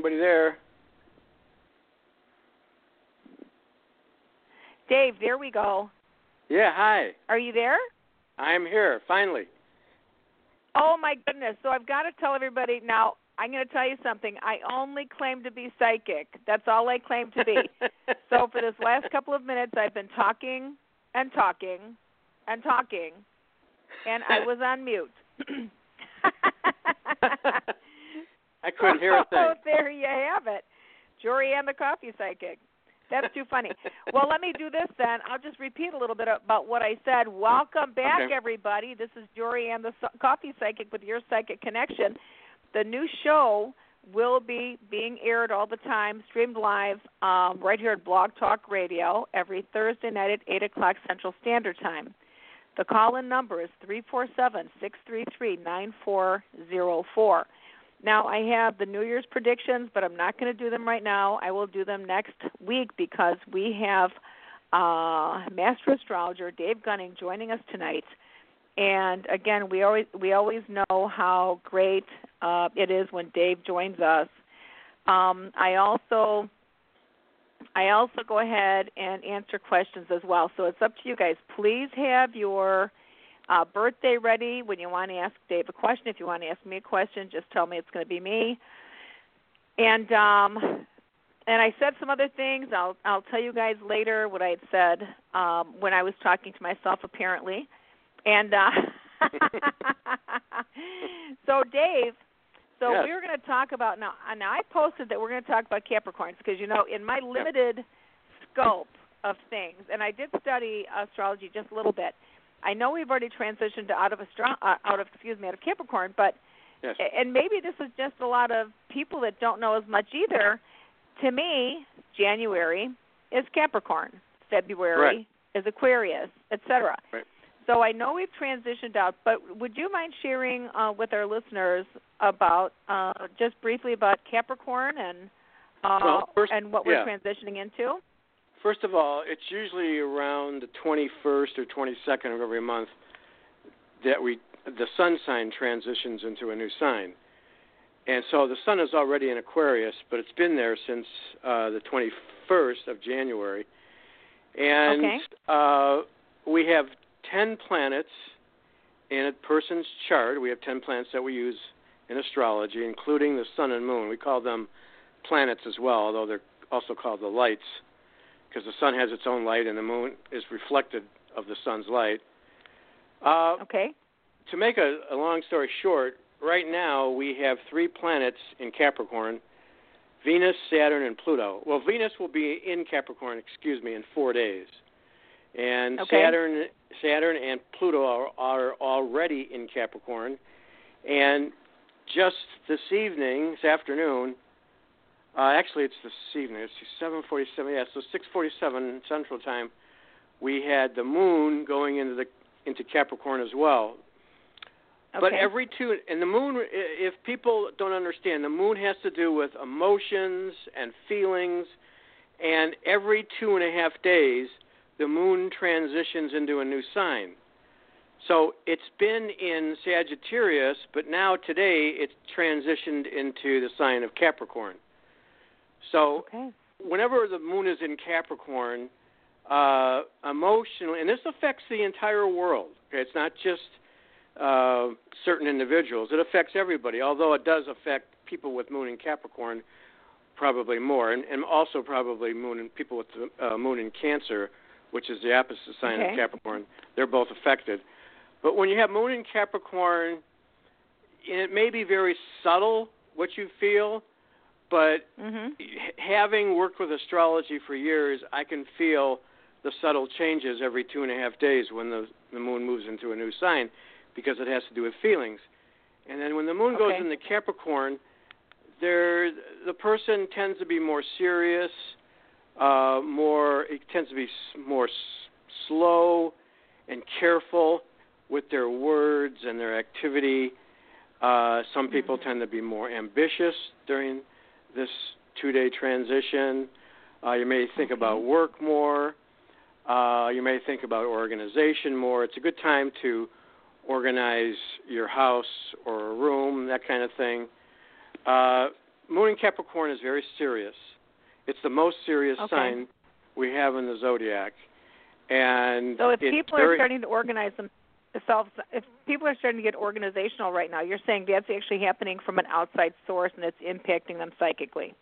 Anybody there? Dave, there we go. Yeah, hi. Are you there? I'm here, finally. Oh my goodness. So I've got to tell everybody now, I'm going to tell you something. I only claim to be psychic. That's all I claim to be. so for this last couple of minutes I've been talking and talking and talking and I was on mute. I couldn't hear a Oh, there you have it. Jorianne the coffee psychic. That's too funny. well, let me do this then. I'll just repeat a little bit about what I said. Welcome back, Okay. everybody. This is Jorianne the Coffee Psychic with your Psychic Connection. The new show will be being aired all the time, streamed live um, right here at Blog Talk Radio every Thursday night at 8 o'clock Central Standard Time. The call in number is 347 633 9404. Now, I have the New Year's predictions, but I'm not going to do them right now. I will do them next week because we have uh, Master Astrologer Dave Gunning joining us tonight. And again, we always we always know how great uh, it is when Dave joins us. Um, I also I also go ahead and answer questions as well. So it's up to you guys. Please have your uh, birthday ready. When you want to ask Dave a question, if you want to ask me a question, just tell me it's going to be me. And um, and I said some other things. I'll I'll tell you guys later what I had said um, when I was talking to myself apparently. And uh, so Dave, so Yes. we were going to talk about now. Now I posted that we're going to talk about Capricorns because you know in my limited scope of things, and I did study astrology just a little bit. I know we've already transitioned out of astro- uh, out of excuse me out of Capricorn, but Yes. and maybe this is just a lot of people that don't know as much either. To me, January is Capricorn, February Right. is Aquarius, etc. Right. So I know we've transitioned out, but would you mind sharing uh, with our listeners about uh, just briefly about Capricorn and uh, Well, first- and what yeah. we're transitioning into? First of all, it's usually around the 21st or 22nd of every month that we the sun sign transitions into a new sign. And so the sun is already in Aquarius, but it's been there since uh, the 21st of January. And Okay. uh, we have 10 planets in a person's chart. We have 10 planets that we use in astrology, including the sun and moon. We call them planets as well, although they're also called the lights because the sun has its own light and the moon is reflected of the sun's light. Uh, Okay. to make a, a long story short, right now we have three planets in Capricorn Venus, Saturn, and Pluto. Well, Venus will be in Capricorn, excuse me, in four days. And Okay. Saturn, Saturn and Pluto are, are already in Capricorn. And just this evening, this afternoon, uh, actually it's this evening. It's 7:47. Yeah, so 6:47 Central Time. We had the moon going into the into Capricorn as well. Okay. But every two, and the moon, if people don't understand, the moon has to do with emotions and feelings, and every two and a half days, the moon transitions into a new sign. So it's been in Sagittarius, but now today it's transitioned into the sign of Capricorn. So okay. whenever the moon is in Capricorn, uh, emotionally, and this affects the entire world. Okay, it's not just uh, certain individuals. It affects everybody. Although it does affect people with moon in Capricorn probably more, and, and also probably moon and people with uh, moon in Cancer, which is the opposite sign Okay. of Capricorn. They're both affected. But when you have moon in Capricorn, it may be very subtle what you feel, but Mhm. having worked with astrology for years, I can feel the subtle changes every two and a half days when the the moon moves into a new sign, because it has to do with feelings. And then when the moon goes Okay. into Capricorn, there the person tends to be more serious, uh, more it tends to be more s- slow and careful with their words and their activity. Uh, some people Mhm. tend to be more ambitious during this two-day transition. Uh, you may think Okay. about work more. Uh, you may think about organization more. It's a good time to organize your house or a room, that kind of thing. Uh, Moon in Capricorn is very serious. It's the most serious Okay. sign we have in the zodiac, and So if people very, are starting to organize themselves, if people are starting to get organizational right now, you're saying that's actually happening from an outside source and it's impacting them psychically.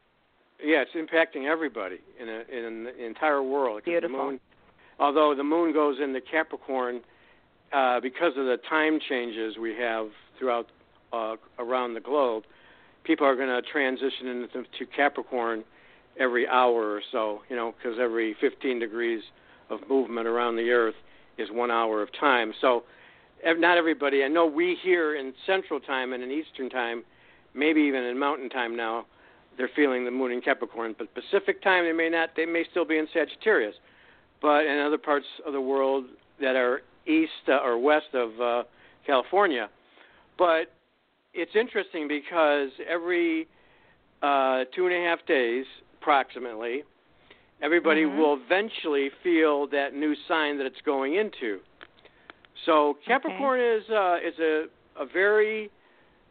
Yeah, it's impacting everybody in a, in the entire world Beautiful. The moon, although the moon goes into Capricorn, uh, because of the time changes we have throughout uh, around the globe, people are going to transition into to Capricorn every hour or so. You know, because every 15 degrees of movement around the Earth is one hour of time. So, not everybody. I know we here in Central Time and in Eastern Time, maybe even in Mountain Time now they're feeling the moon in Capricorn. But Pacific time, they may not. They may still be in Sagittarius. But in other parts of the world that are east uh, or west of uh, California, but it's interesting because every uh, two and a half days, approximately, everybody Mhm. will eventually feel that new sign that it's going into. So Capricorn is uh, is a a very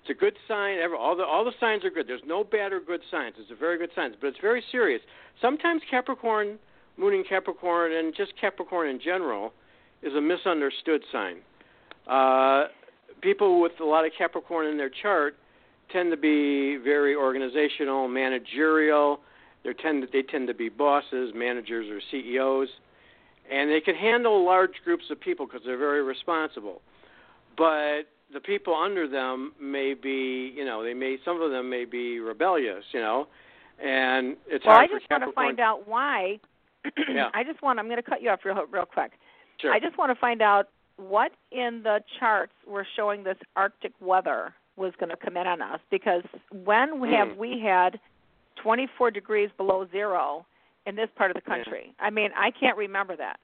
it's a good sign. All the all the signs are good. There's no bad or good signs. It's a very good sign, but it's very serious. Sometimes Capricorn, Moon in Capricorn, and just Capricorn in general, is a misunderstood sign. Uh, people with a lot of Capricorn in their chart tend to be very organizational, managerial. They tend to, they tend to be bosses, managers, or CEOs, and they can handle large groups of people because they're very responsible. But the people under them may be, you know, they may some of them may be rebellious, you know, and it's well, hard I just want to find out why. Yeah. I just want. I'm going to cut you off real real quick. Sure. I just want to find out what in the charts were showing this Arctic weather was going to come in on us because when we have Hmm. we had 24 degrees below zero in this part of the Yeah. country. I mean, I can't remember that.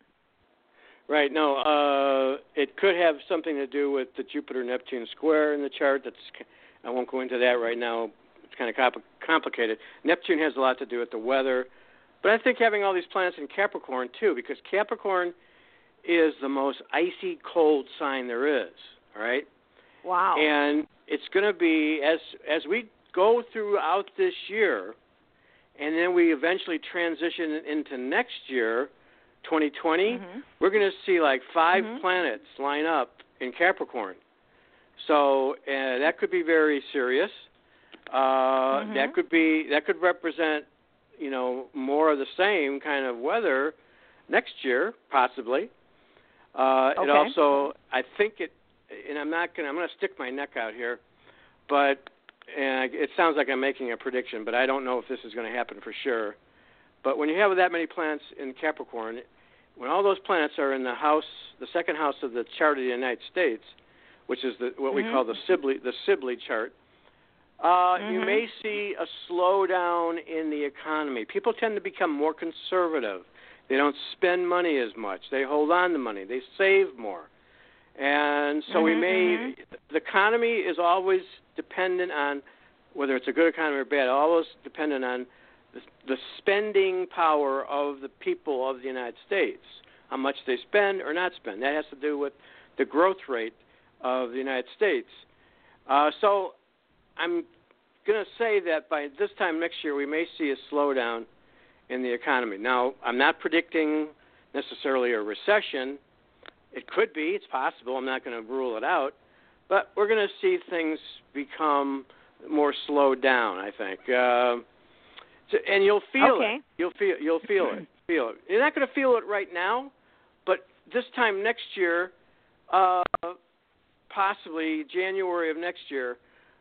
Right. No, uh, it could have something to do with the Jupiter Neptune square in the chart. That's I won't go into that right now. It's kind of compl- complicated. Neptune has a lot to do with the weather, but I think having all these planets in Capricorn too, because Capricorn is the most icy cold sign there is. All right, Wow. and it's going to be as as we go throughout this year, and then we eventually transition into next year, 2020 Mhm. we're going to see like 5 Mhm. planets line up in Capricorn. So uh, that could be very serious. Uh, Mhm. That could be that could represent, you know, more of the same kind of weather next year, possibly. Uh, It Okay. also, I think it, and I'm not going. to I'm going to stick my neck out here, but and it sounds like I'm making a prediction, but I don't know if this is going to happen for sure. But when you have that many planets in Capricorn, when all those planets are in the house, the second house of the chart of the United States, which is the, what we Mhm. call the Sibly the Sibly chart, uh, you Mhm. may see a slowdown in the economy. People tend to become more conservative. They don't spend money as much. They hold on to money. They save more. And so we Mhm, may mhm. the economy is always dependent on whether it's a good economy or bad, always dependent on the, the spending power of the people of the United States, how much they spend or not spend. That has to do with the growth rate of the United States. Uh, so I'm going to say that by this time next year, we may see a slowdown in the economy. Now, I'm not predicting necessarily a recession. It could be, it's possible. I'm not going to rule it out. But we're going to see things become more slowed down, I think. Uh, so, and you'll feel Okay. it. You'll feel you'll feel it. Feel it. You're not going to feel it right now, but this time next year, uh, possibly January of next year,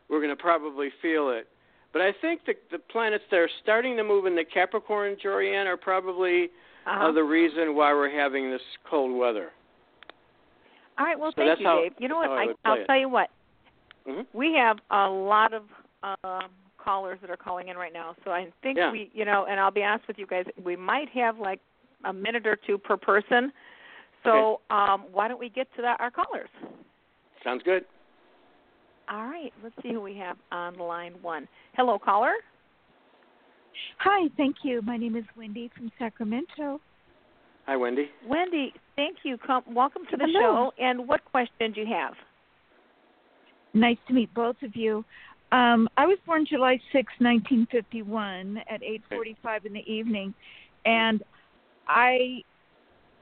we're going to probably feel it. But I think the the planets that are starting to move into Capricorn, Jorianne, are probably Uh-huh. uh, the reason why we're having this cold weather. All right. Well, So thank you, how- Dave. You know what? I I, I'll it. tell you what. hmm We have a lot of um, callers that are calling in right now, so I think Yeah. we, you know, and I'll be honest with you guys, we might have like a minute or two per person. So um, why don't we get to that, our callers? Sounds good. All right. Let's see who we have on line one. Hello, caller. Hi, thank you. My name is Wendy from Sacramento. Hi, Wendy. Wendy, thank you. Come, welcome to the Hello. show. And what question do you have? Nice to meet both of you. Um, I was born July 6, 1951, at 8:45 in the evening, and I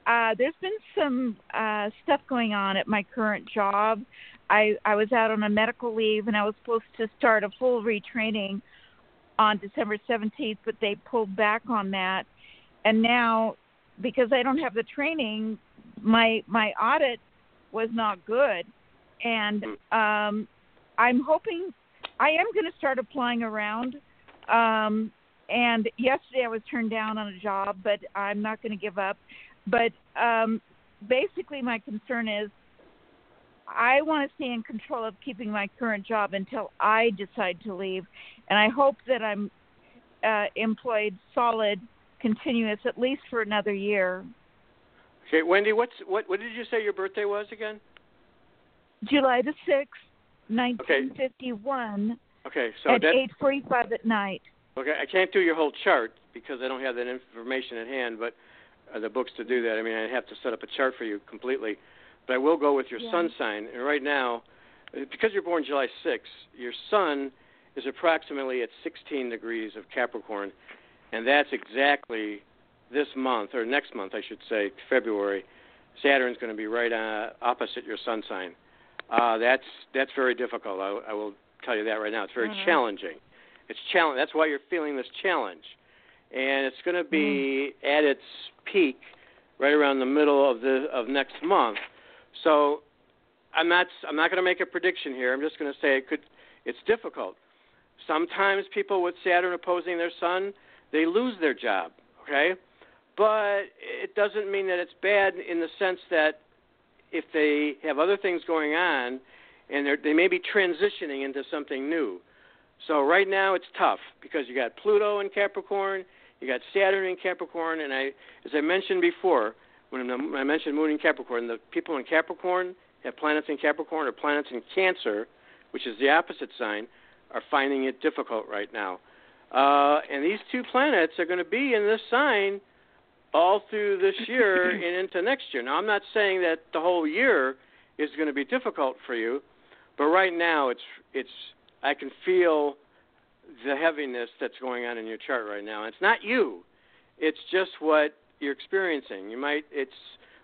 uh, there's been some uh, stuff going on at my current job. I I was out on a medical leave, and I was supposed to start a full retraining on December 17th, but they pulled back on that, and now because I don't have the training, my my audit was not good, and um, I'm hoping I am going to start applying around. Um, and yesterday I was turned down on a job, but I'm not going to give up. But um, basically, my concern is I want to stay in control of keeping my current job until I decide to leave, and I hope that I'm uh, employed solid, continuous, at least for another year. Okay, Wendy, what's what? What did you say your birthday was again? July the sixth, 1951, Okay, okay, so at that 8:45 at night. okay. I can't do your whole chart because I don't have that information at hand, but uh, the books to do that. I mean, I'd have to set up a chart for you completely. But I will go with your Yeah. sun sign. And right now, uh, because you're born July 6th, your sun is approximately at 16 degrees of Capricorn, and that's exactly this month or next month, I should say, February. Saturn's going to be right uh, opposite your sun sign. Uh, that's that's very difficult. I, I will tell you that right now. It's very Mhm. challenging. It's challenge. That's why you're feeling this challenge, and it's going to be at its peak right around the middle of the of next month. So I'm not I'm not going to make a prediction here. I'm just going to say it could. It's difficult. Sometimes people with Saturn opposing their Sun, they lose their job. Okay, but it doesn't mean that it's bad in the sense that if they have other things going on and they may be transitioning into something new. So right now it's tough because you got Pluto in Capricorn, you got Saturn in Capricorn, and I, as I mentioned before, when I mentioned Moon in Capricorn, the people in Capricorn have planets in Capricorn or planets in Cancer, which is the opposite sign, are finding it difficult right now. Uh, and these two planets are going to be in this sign all through this year and into next year. Now, I'm not saying that the whole year is going to be difficult for you, but right now it's it's I can feel the heaviness that's going on in your chart right now. It's not you. It's just what you're experiencing. You might it's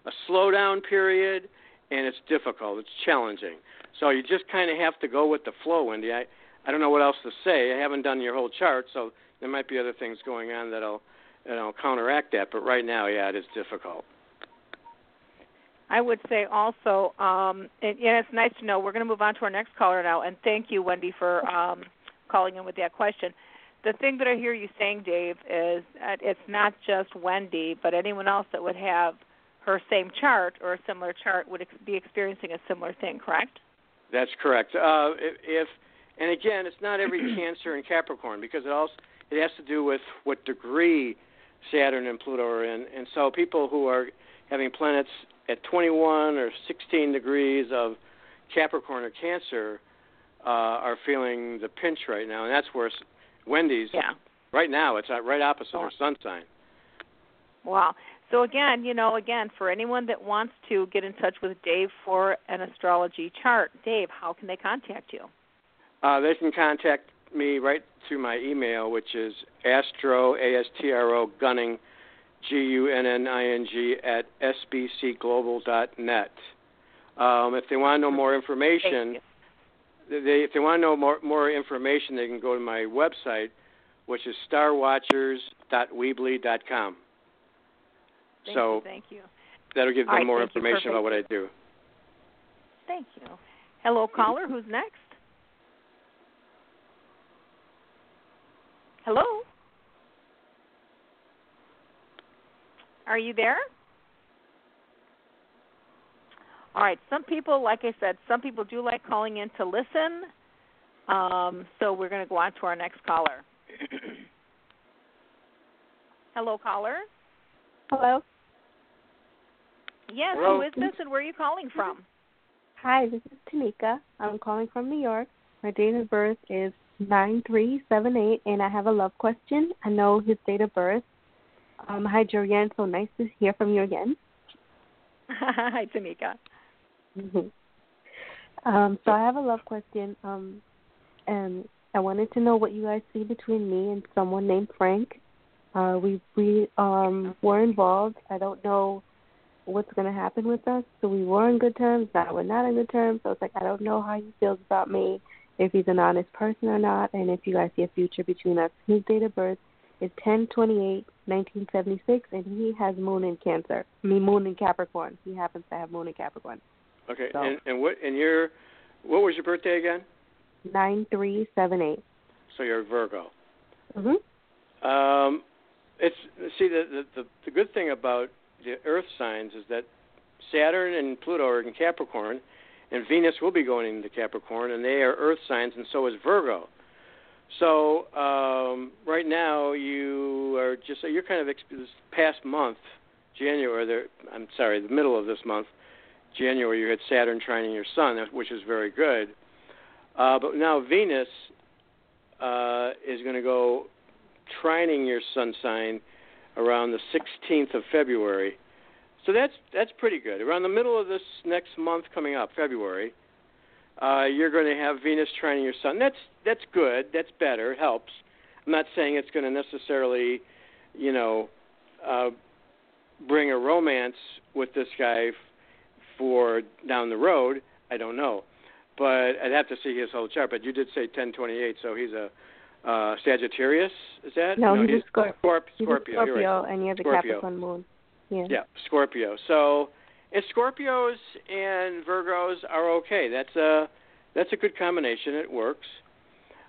a slowdown period and it's difficult. It's challenging. So you just kind of have to go with the flow, Wendy. I I don't know what else to say. I haven't done your whole chart, so there might be other things going on that'll you know counteract that. But right now, yeah, it is difficult. I would say also, um, and, and it's nice to know. We're going to move on to our next caller now, and thank you, Wendy, for um, calling in with that question. The thing that I hear you saying, Dave, is that it's not just Wendy, but anyone else that would have her same chart or a similar chart would ex- be experiencing a similar thing, correct? That's correct. Uh, if, if and again, it's not every Cancer and Capricorn because it also it has to do with what degree Saturn and Pluto are in, and so people who are having planets at 21 or 16 degrees of Capricorn or Cancer uh, are feeling the pinch right now, and that's where Wendy's Yeah. right now. It's right opposite her sun sign. Wow. So again, you know, again, for anyone that wants to get in touch with Dave for an astrology chart, Dave, how can they contact you? Uh, they can contact me right through my email, which is astro a s t r o gunning g u n n i n g at sbcglobal dot net. Um, if they want to know more information, they, if they want to know more more information, they can go to my website, which is starwatchers.weebly.com. Thank so you. Thank you. that'll give them right, more information about what I do. Thank you. Hello, caller. Who's next? Hello. Are you there? All right. Some people, like I said, some people do like calling in to listen. Um, so we're going to go on to our next caller. Hello, caller. Hello. Yes, Hello. who is this and where are you calling from? Hi, this is Tamika. I'm calling from New York. My date of birth is 9378, and I have a love question. I know his date of birth. Um, hi, Jorianne. So nice to hear from you again. Hi, Tamika. Mhm. um, so I have a love question. Um, and I wanted to know what you guys see between me and someone named Frank. Uh, we we um were involved. I don't know what's going to happen with us. So we were on good terms. Now we're not on good terms. So it's like I don't know how he feels about me, if he's an honest person or not, and if you guys see a future between us. His date of birth is ten twenty eight, nineteen seventy six, and he has moon in Cancer. I mean moon in Capricorn. He happens to have moon in Capricorn. Okay, So- and and what and your what was your birthday again? Nine three seven eight. So you're Virgo. Mhm. Um, it's see the, the the the good thing about the Earth signs is that Saturn and Pluto are in Capricorn, and Venus will be going into Capricorn, and they are Earth signs, and so is Virgo. So um, right now you are just you're kind of ex- this past month, January. I'm sorry, the middle of this month, January. You had Saturn trining your Sun, which is very good. Uh, but now Venus uh, is going to go trining your sun sign around the 16th of February. So that's that's pretty good. Around the middle of this next month coming up, February, uh, you're going to have Venus trining your sun. That's that's good. That's better. It helps. I'm not saying it's going to necessarily, you know, uh, bring a romance with this guy f- for down the road. I don't know. but I'd have to see his whole chart. But you did say 1028, so he's a uh, Sagittarius. Is that No, no he's a Scorp- Scorp- He's Scorpio. a right. Scorpio, and you have a Scorpio. Capricorn moon. Yeah. Yeah, Scorpio. So, and Scorpios and Virgos are okay. That's a that's a good combination. It works.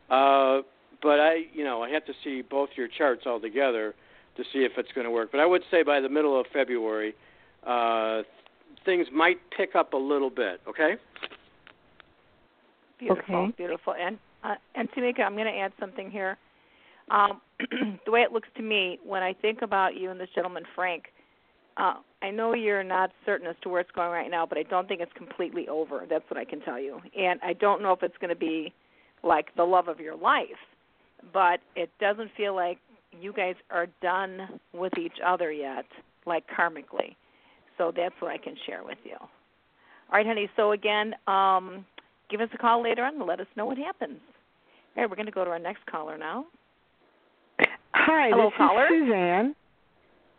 Uh, but I, you know, I have to see both your charts all together to see if it's going to work. But I would say by the middle of February, uh, things might pick up a little bit. Okay. Beautiful, Okay. beautiful. And uh, and Tamika, I'm going to add something here. Um, the way it looks to me when I think about you and this gentleman Frank, uh, I know you're not certain as to where it's going right now, but I don't think it's completely over. That's what I can tell you. And I don't know if it's going to be like the love of your life, but it doesn't feel like you guys are done with each other yet, like karmically. So that's what I can share with you. All right, honey. So again, um, give us a call later on and let us know what happens. All right, we're going to go to our next caller now. Hi, Hello, this caller. is Suzanne.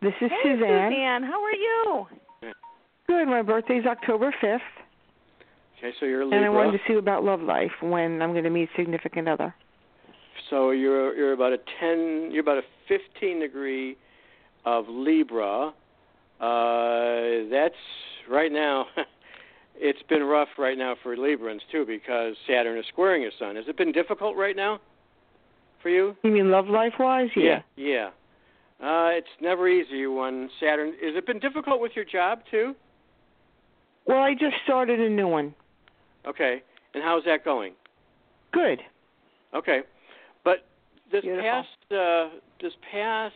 This is hey, Suzanne. Suzanne, how are you? Good. My birthday's October 5th, Okay. So you're a Libra. and I wanted to see about love life when I'm going to meet significant other. So you're you're about a ten. You're about a fifteen degree of Libra. Uh, that's right now. it's been rough right now for Librans too because Saturn is squaring your Sun. Has it been difficult right now for you? You mean love life wise? Yeah. Yeah. Uh, it's never easy when Saturn. Has it been difficult with your job too? Well, I just started a new one. Okay. And how's that going? Good. Okay, but this Beautiful. past uh, this past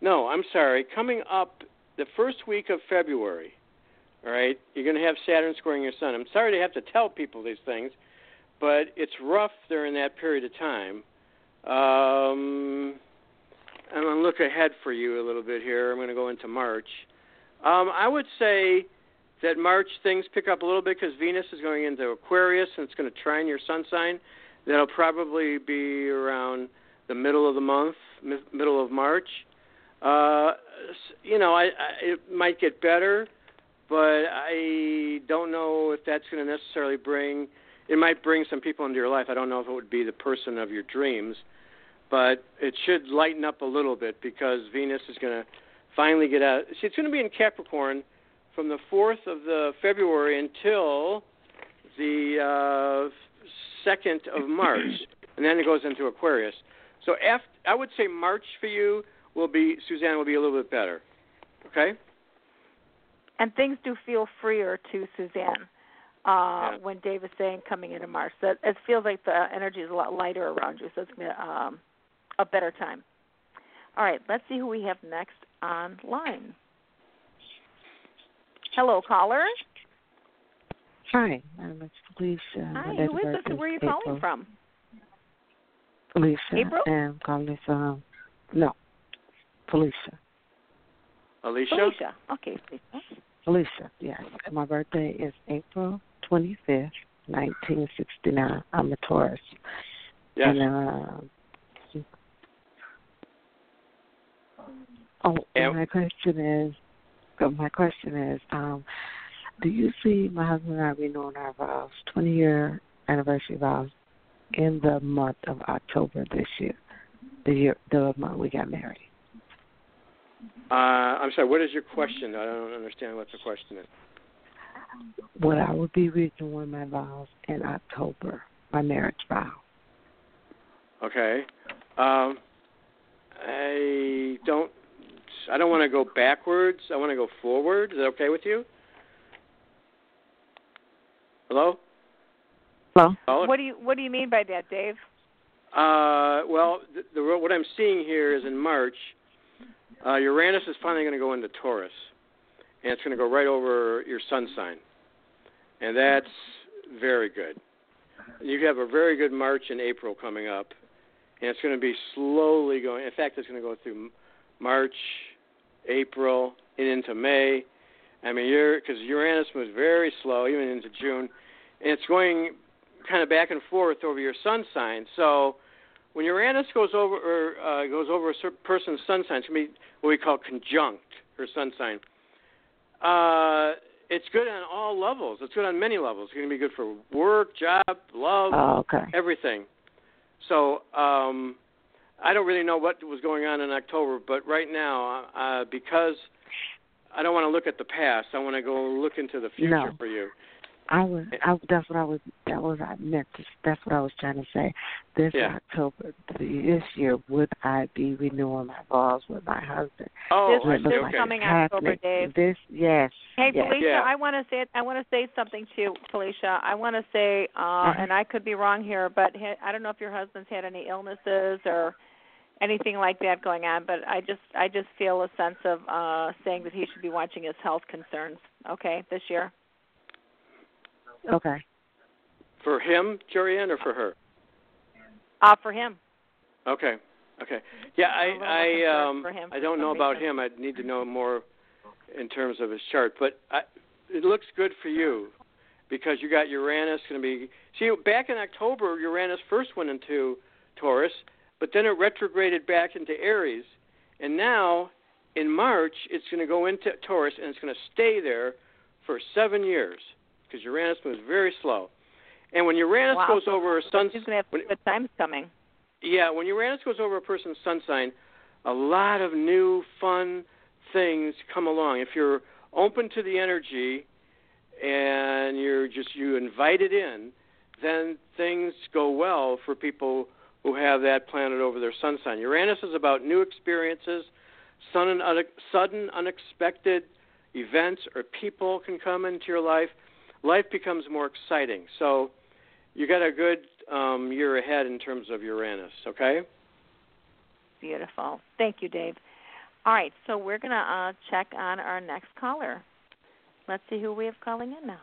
no, I'm sorry, coming up the first week of February. All right, you're going to have Saturn squaring your Sun. I'm sorry to have to tell people these things, but it's rough during that period of time. Um, I'm going to look ahead for you a little bit here. I'm going to go into March. Um, I would say that March things pick up a little bit because Venus is going into Aquarius and it's going to trine your sun sign. That'll probably be around the middle of the month, mi- middle of March. Uh, you know, I, I it might get better, but I don't know if that's going to necessarily bring. It might bring some people into your life. I don't know if it would be the person of your dreams, but it should lighten up a little bit because Venus is going to finally get out. See, it's going to be in Capricorn from the 4th of the February until the uh, 2nd of March, and then it goes into Aquarius. So after, I would say March for you will be Suzanne will be a little bit better. Okay. And things do feel freer to Suzanne uh, Yeah. when Dave is saying coming into March. That it feels like the energy is a lot lighter around you, so it's gonna, um, a better time. All right, let's see who we have next online. Hello, caller. Hi, my name is Felicia. My Hi, date who of is birth this where are you April. calling from? Felicia. April? And I'm calling from, no, Felicia. Alicia. Felicia. Okay, Felicia. Felicia, yes. My birthday is April 25th, 1969. I'm a Taurus. Yes. And, uh, oh, And- my question is, my question is, um, do you see my husband and I renewing our vows, 20 year anniversary vows, in the month of October this year, the year, the month we got married? Uh, I'm sorry. What is your question? I don't understand what the question is. Would I would be renewing my vows in October, my marriage vow? Okay. Um, I don't. I don't want to go backwards. I want to go forward. Is that okay with you? Hello. Hello? Caller? What do you What do you mean by that, Dave? Uh, well, the, the what I'm seeing here is in March, uh, Uranus is finally going to go into Taurus, and it's going to go right over your sun sign, and that's very good. You have a very good March and April coming up, and it's going to be slowly going. In fact, it's going to go through March, April, and into May. I mean, you're because Uranus was very slow, even into June, and it's going kind of back and forth over your sun sign. So when Uranus goes over or uh, goes over a person's sun sign, it's going to be what we call conjunct her sun sign. Uh, it's good on all levels. It's good on many levels. It's going to be good for work, job, love, Oh, okay. everything. So um, I don't really know what was going on in October, but right now, uh, because I don't want to look at the past, I want to go look into the future No. for you. I was. I, that's what I was. That was. I meant. To, that's what I was trying to say. This Yeah. October, this year, would I be renewing my vows with my husband? Oh, This- I It see. looks this Okay. coming it's October. Dave. This, yes. Hey, yes. Felicia, Yeah. I want to say I want to say something to you, Felicia. I want to say, uh, Mhm. and I could be wrong here, but I don't know if your husband's had any illnesses or anything like that going on. But I just I just feel a sense of uh saying that he should be watching his health concerns. Okay, this year. Okay. For him, Jorianne, or for her? Uh for him. Okay. Okay. Yeah, I'm a little I um for him I don't know about him. I'd need to know more in terms of his chart, but I, it looks good for you because you got Uranus going to be See, back in October Uranus first went into Taurus, but then it retrograded back into Aries. And now in March it's going to go into Taurus and it's going to stay there for 7 years because Uranus moves very slow. And when Uranus Wow. goes over a sun's He's going to have when- good times coming. yeah, when Uranus goes over a person's sun sign, a lot of new fun things come along. If you're open to the energy and you're just you invite it in, then things go well for people who have that planet over their sun sign. Uranus is about new experiences, sudden, sudden unexpected events or people can come into your life. Life becomes more exciting. So you got a good um, year ahead in terms of Uranus. Okay. Beautiful. Thank you, Dave. All right, so we're going to uh, check on our next caller. Let's see who we have calling in now.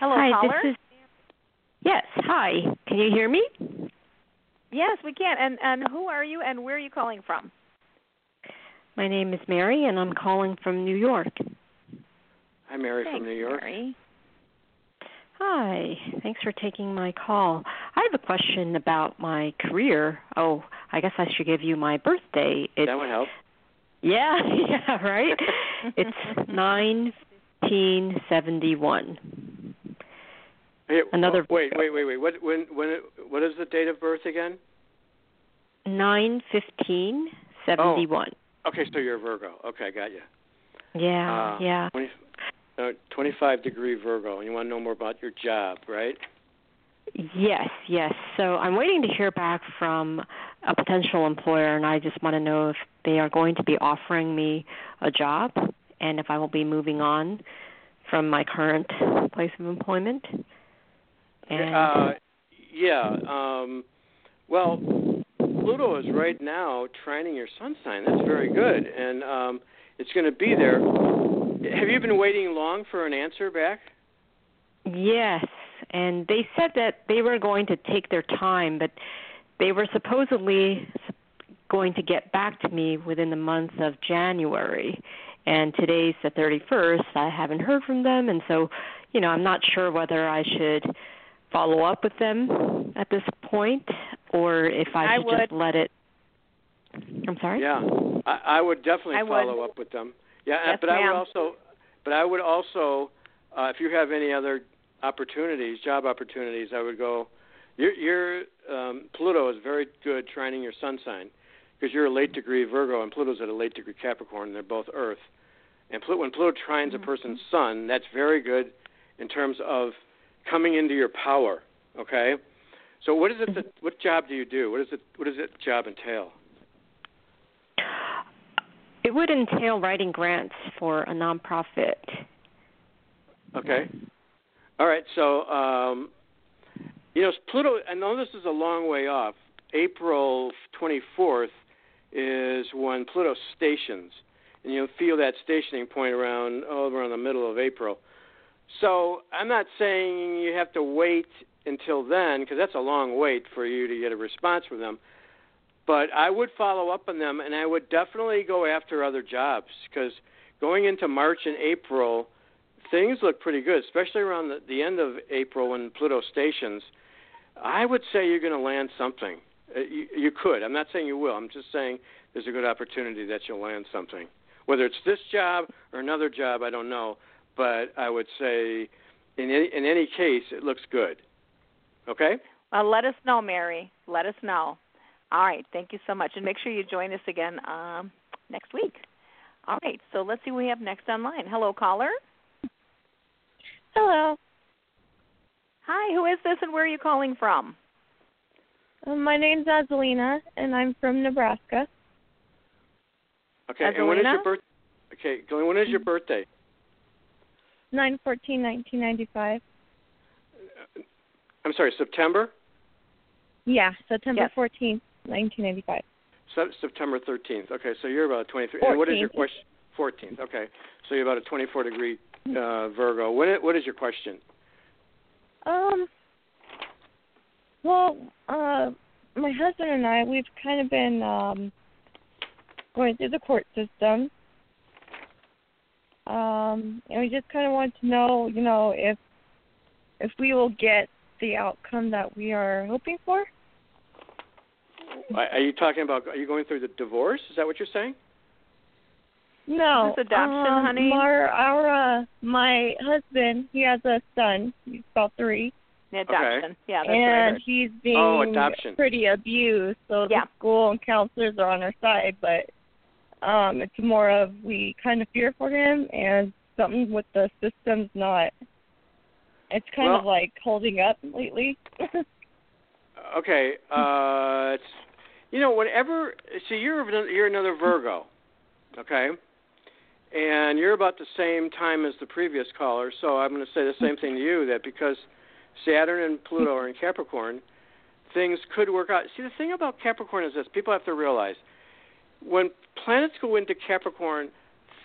Hello, hi, caller. this is. Yes, hi. Can you hear me? Yes, we can. And and who are you and where are you calling from? My name is Mary, and I'm calling from New York. Hi, Mary Thanks, from New York. Mary. Hi. Thanks for taking my call. I have a question about my career. Oh, I guess I should give you my birthday. It's that would help. Yeah, yeah, right. it's nine fifteen seventy one. Hey, Another- oh, wait, wait, wait, wait. What when when it, what is the date of birth again? Nine fifteen seventy one. Okay, so you're a Virgo. Okay, I got you. Yeah, Uh, yeah. 20, uh, 25 degree Virgo, and you want to know more about your job, right? Yes, yes. So I'm waiting to hear back from a potential employer, and I just want to know if they are going to be offering me a job and if I will be moving on from my current place of employment. And Uh, yeah. Um, well, Pluto is right now trining your sun sign. That's very good, and um, it's going to be there. Have you been waiting long for an answer back? yes, and they said that they were going to take their time, but they were supposedly going to get back to me within the month of January. And today's the 31st. I haven't heard from them, and so, you know, I'm not sure whether I should follow up with them at this point or if I I should just let it. I'm sorry. Yeah, I, I would definitely I would. follow up with them. Yeah, Yes, but I would also, but I would also, uh, if you have any other opportunities, job opportunities, I would go. Your your um, Pluto is very good trining your sun sign because you're a late degree Virgo and Pluto's at a late degree Capricorn. They're both Earth, and Pluto, when Pluto trines Mm-hmm. a person's sun, that's very good in terms of coming into your power. Okay, so what is it that what job do you do? What is it? What does that job entail? It would entail writing grants for a nonprofit. Okay. All right. So, um, you know, Pluto. I know this is a long way off. April 24th is when Pluto stations, and you'll feel that stationing point around oh, around the middle of April. So, I'm not saying you have to wait until then because that's a long wait for you to get a response from them. But I would follow up on them, and I would definitely go after other jobs because going into March and April things look pretty good, especially around the, the end of April when Pluto stations. I would say you're going to land something. Uh, you, you could. I'm not saying you will. I'm just saying there's a good opportunity that you'll land something. Whether it's this job or another job, I don't know. but I would say in any, in any case, it looks good. Okay. Well, let us know, Mary. Let us know. All right. Thank you so much, and make sure you join us again um, next week. All right. So let's see what we have next online. Hello, caller. Hello. Hi. Who is this, and where are you calling from? Um, my name's Azalina, and I'm from Nebraska. Okay. And when is your birth? Okay, Glenn, when is your birthday? Nine fourteen, nineteen ninety five. I'm sorry, September. Yeah, September Yes. fourteenth, nineteen ninety five. Se- September 13th. Okay, so you're about 23. And what is your question? 14th. Okay, so you're about a 24 degree uh, Virgo. What i- what is your question? Um. Well, uh, my husband and I, we've kind of been um going through the court system. Um, and we just kind of want to know, you know, if if we will get the outcome that we are hoping for. Are are you talking about? Are you going through the divorce? Is that what you're saying? No. Is this adoption, um, honey? Our, our, uh, my husband, he has a son. He's about three, The adoption. Yeah, that's and he's being Oh, adoption. pretty abused. So Yeah. the school and counselors are on our side, but um, it's more of we kind of fear for him, and something with the system's not. It's kind of like holding up lately. Okay. Uh, it's you know whenever see you're another- you're another Virgo, okay, and you're about the same time as the previous caller. So I'm going to say the same thing to you that because Saturn and Pluto are in Capricorn, things could work out. See the thing about Capricorn is this: people have to realize when planets go into Capricorn,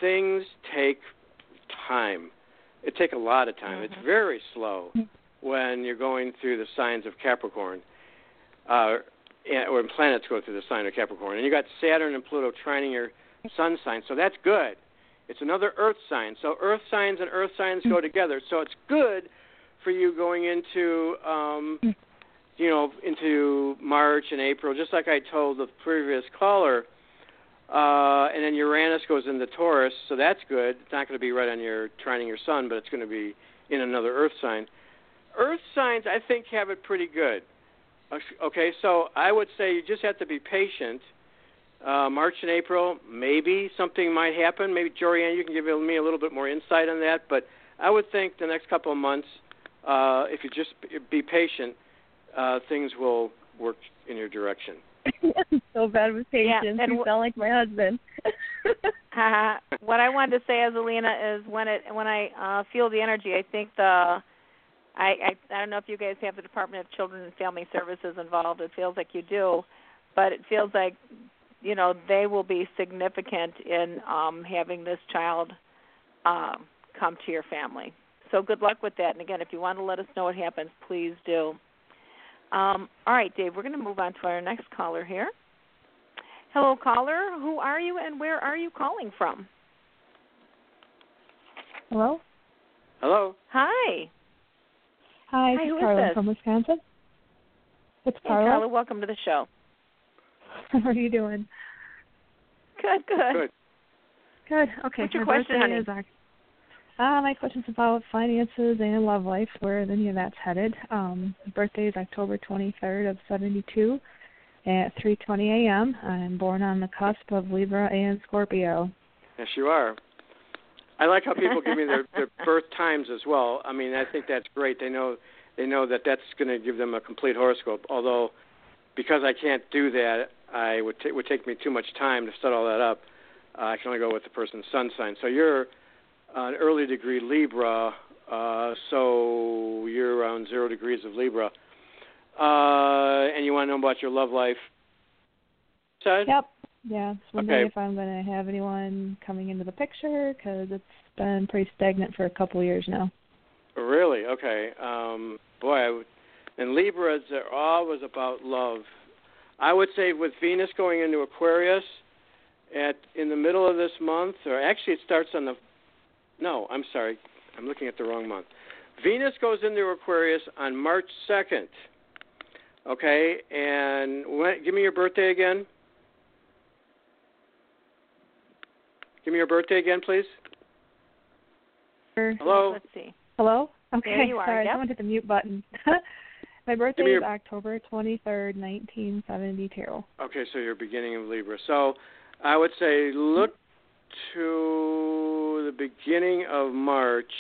things take time. It take a lot of time. It's very slow when you're going through the signs of Capricorn, uh, or planets go through the sign of Capricorn. And you got Saturn and Pluto trining your sun sign, so that's good. It's another Earth sign. So Earth signs and Earth signs go together. So it's good for you going into, um, you know, into March and April, just like I told the previous caller. Uh, and then Uranus goes into Taurus, so that's good. It's not going to be right on your trining your sun, but it's going to be in another Earth sign. Earth signs, I think, have it pretty good. Okay, so I would say you just have to be patient. Uh, March and April, maybe something might happen. Maybe Jorianne, you can give me a little bit more insight on that. But I would think the next couple of months, uh, if you just be patient, uh, things will work in your direction. I'm so bad with Yeah, patience. and you wh- sound like my husband. Uh, what I wanted to say, Azalina, is when it when I uh, feel the energy, I think the I, I I don't know if you guys have the Department of Children and Family Services involved. It feels like you do, but it feels like you know they will be significant in um, having this child um, come to your family. So good luck with that. And again, if you want to let us know what happens, please do. Um, all right, Dave, we're going to move on to our next caller here. Hello, caller. Who are you and where are you calling from? Hello. Hello. Hi. Hi, Hi, this who is is Carla this? from Wisconsin. It's Hey, Carla. Carla, welcome to the show. How are you doing? Good, good. Good. Good. Okay. What's your my question, birthday honey? Is Oc- uh, my question's about finances and love life, where any of that's headed. Um, my birthday is October 23rd of 72 at 3:20 a.m. I'm born on the cusp of Libra and Scorpio. Yes, you are. I like how people give me their, their birth times as well. I mean, I think that's great. They know they know that that's going to give them a complete horoscope. Although, because I can't do that, I would t- it would take me too much time to set all that up. Uh, I can only go with the person's sun sign. So you're an early degree Libra, uh, so you're around zero degrees of Libra. Uh, and you want to know about your love life? Side? Yep. Yeah, just wondering Okay. if I'm going to have anyone coming into the picture because it's been pretty stagnant for a couple years now. Really? Okay. Um, boy, I would, and Libras are always about love. I would say with Venus going into Aquarius at in the middle of this month, or actually it starts on the. No, I'm sorry, I'm looking at the wrong month. Venus goes into Aquarius on March 2nd. Okay, and when, give me your birthday again. Give me your birthday again, please. Hello. Let's see. Hello. Okay. There you are, Sorry, yep. someone hit the mute button. My birthday me is your- October twenty third, nineteen seventy two. Okay, so you're beginning of Libra. So I would say look to the beginning of March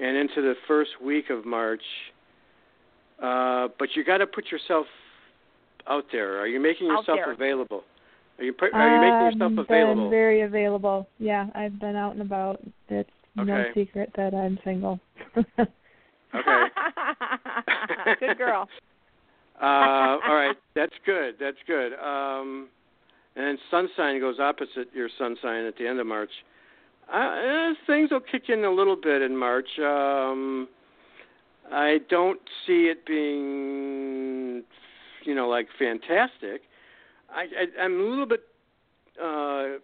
and into the first week of March. Uh, but you got to put yourself out there. Are you making yourself available? Are you put, are you making yourself I've available? Been very available. Yeah, I've been out and about. It's no secret that I'm single. Okay. Good girl. Uh, all right, that's good. That's good. Um, and sun sign goes opposite your sun sign at the end of March. Uh, eh, things will kick in a little bit in March. Um, I don't see it being, you know, like fantastic. I, I I'm a little bit uh,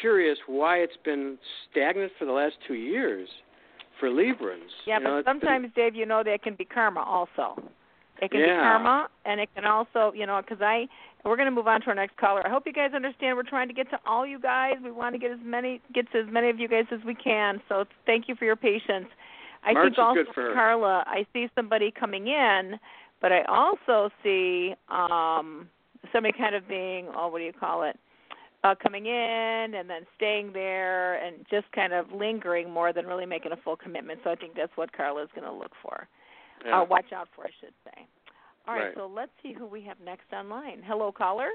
curious why it's been stagnant for the last two years for Librans. Yeah, You but been- sometimes, Dave, you know, that can be karma also. It can be karma, and it can also, you know, because I, we're going to move on to our next caller. I hope you guys understand. We're trying to get to all you guys. We want to get as many, get to as many of you guys as we can. So thank you for your patience. I March think also. Carla, I see somebody coming in, but I also see um somebody kind of being, oh, what do you call it? Uh, coming in and then staying there and just kind of lingering more than really making a full commitment. So I think that's what Carla is going to look for Yeah. uh, watch out for, I should say. All right, Right. so let's see who we have next online. Hello, caller.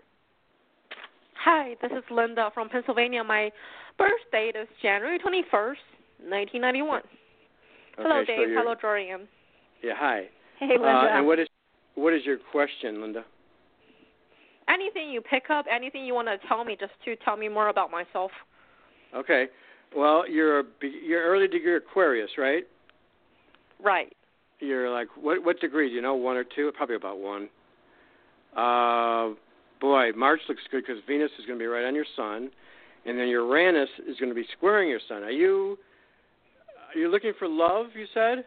Hi, this is Linda from Pennsylvania. My birth date is January 21st, 1991. Hello, Okay, so Dave. you're- Hello, Jorianne. Yeah, hi. Hey, Linda. Uh, and what is what is your question, Linda? Anything you pick up, anything you want to tell me, just to tell me more about myself. Okay. Well, you're a, be- you're early degree Aquarius, right? Right. You're like what what degree? Do you know one or two? Probably about one. Uh, boy, March looks good because Venus is going to be right on your Sun, and then Uranus is going to be squaring your Sun. Are you are you looking for love? You said.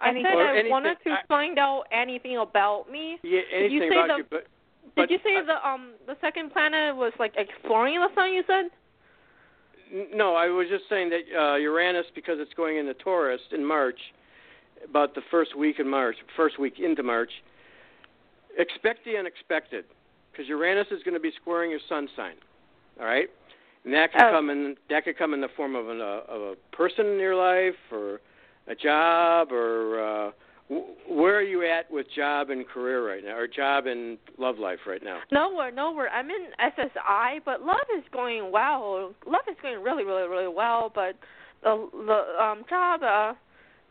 I Anything- said I anything- wanted to I- find out anything about me. Yeah, Did you say about the- you, but Did you say uh, the um the second planet was like exploring the sun? You said. No, I was just saying that uh, Uranus, because it's going into Taurus in March, about the first week in March, first week into March, expect the unexpected, because Uranus is going to be squaring your sun sign. All right, and that could Oh. come in that could come in the form of, an, uh, of a person in your life, or a job, or uh, w- where are you at with job and career right now, or job and love life right now? Nowhere, nowhere. I'm in SSI, but love is going well. Love is going really, really, really well. But the the um job, uh,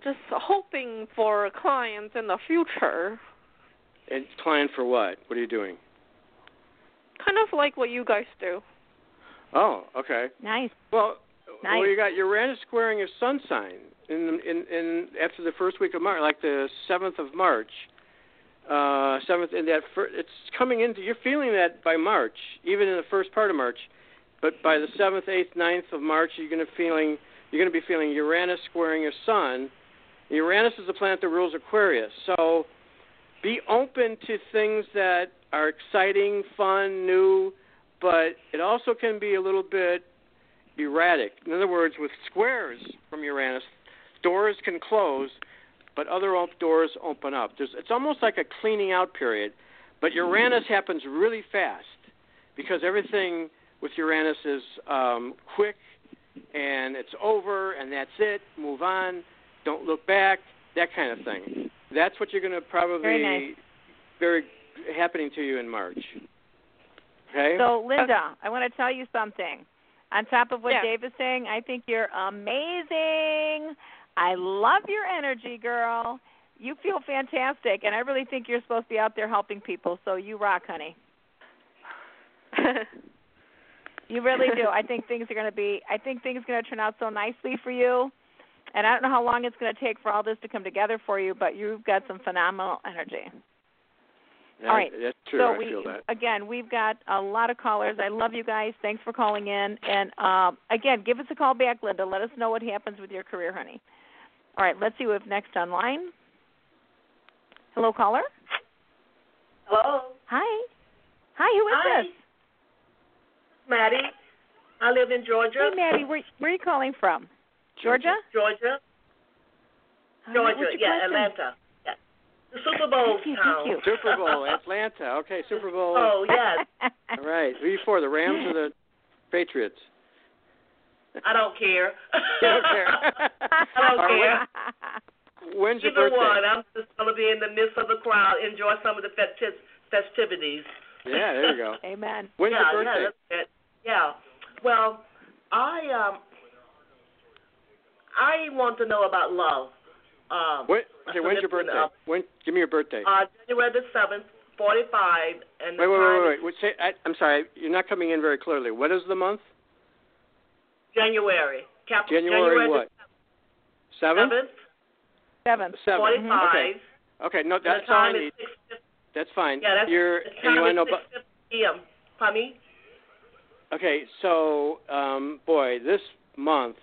just hoping for clients in the future. And client for what? What are you doing? Kind of like what you guys do. Oh, okay. Nice. Well, Nice. well, you got Uranus squaring your sun sign in in in after the first week of March, like the seventh of March. Uh, seventh in that fir- it's coming into. You're feeling that by March, even in the first part of March, but by the seventh, eighth, ninth of March, you're gonna feeling you're gonna be feeling Uranus squaring your sun. Uranus is the planet that rules Aquarius, so be open to things that are exciting, fun, new, but it also can be a little bit erratic. In other words, with squares from Uranus, doors can close, but other op- doors open up. There's, it's almost like a cleaning out period, but Uranus happens really fast because everything with Uranus is um, quick and it's over and that's it. Move on. Don't look back. That kind of thing. That's what you're going to probably Very nice. very happening to you in March. Okay. So, Linda, I want to tell you something. On top of what Yeah. Dave is saying, I think you're amazing. I love your energy, girl. You feel fantastic, and I really think you're supposed to be out there helping people. So you rock, honey. You really do. I think things are going to be. I think things are going to turn out so nicely for you. And I don't know how long it's going to take for all this to come together for you, but you've got some phenomenal energy. Yeah, All right. That's true. So I we feel that. again, we've got a lot of callers. I love you guys. Thanks for calling in. And um, again, give us a call back, Linda. Let us know what happens with your career, honey. All right. Let's see who we have next online. Hello, caller. Hello. Hi. Hi. Who is Hi. this? Maddie. I live in Georgia. Hey, Maddie, where, where are you calling from? Georgia? Georgia. Georgia, what's yeah, question? Atlanta. Yeah. The Super Bowl Thank you, town. thank you. Super Bowl, Atlanta. Okay, Super Bowl. Oh, yes. All right. Who are you for? The Rams or the Patriots? I don't care. Don't care. I don't All right, care. When's your Either birthday? one. I'm just going to be in the midst of the crowd, enjoy some of the festiv- festivities. Yeah, there you go. Amen. When's yeah, your birthday? Yeah, that's it. Yeah. Well, I um, I want to know about love. Um, When, okay, when's your birthday? up. When? Give me your birthday. Uh, January the seventh, forty-five, and wait, wait, wait, wait, wait. Say, I, I'm sorry, you're not coming in very clearly. What is the month? Is January. Cap- January, January what? Seventh. seventh, Seventh. Forty-five. Okay. Okay. No, that's the all I need. is six That's fine. Yeah, that's you're. the time you want to know is about? six p.m. Pardon me? Okay, so um, boy, this month,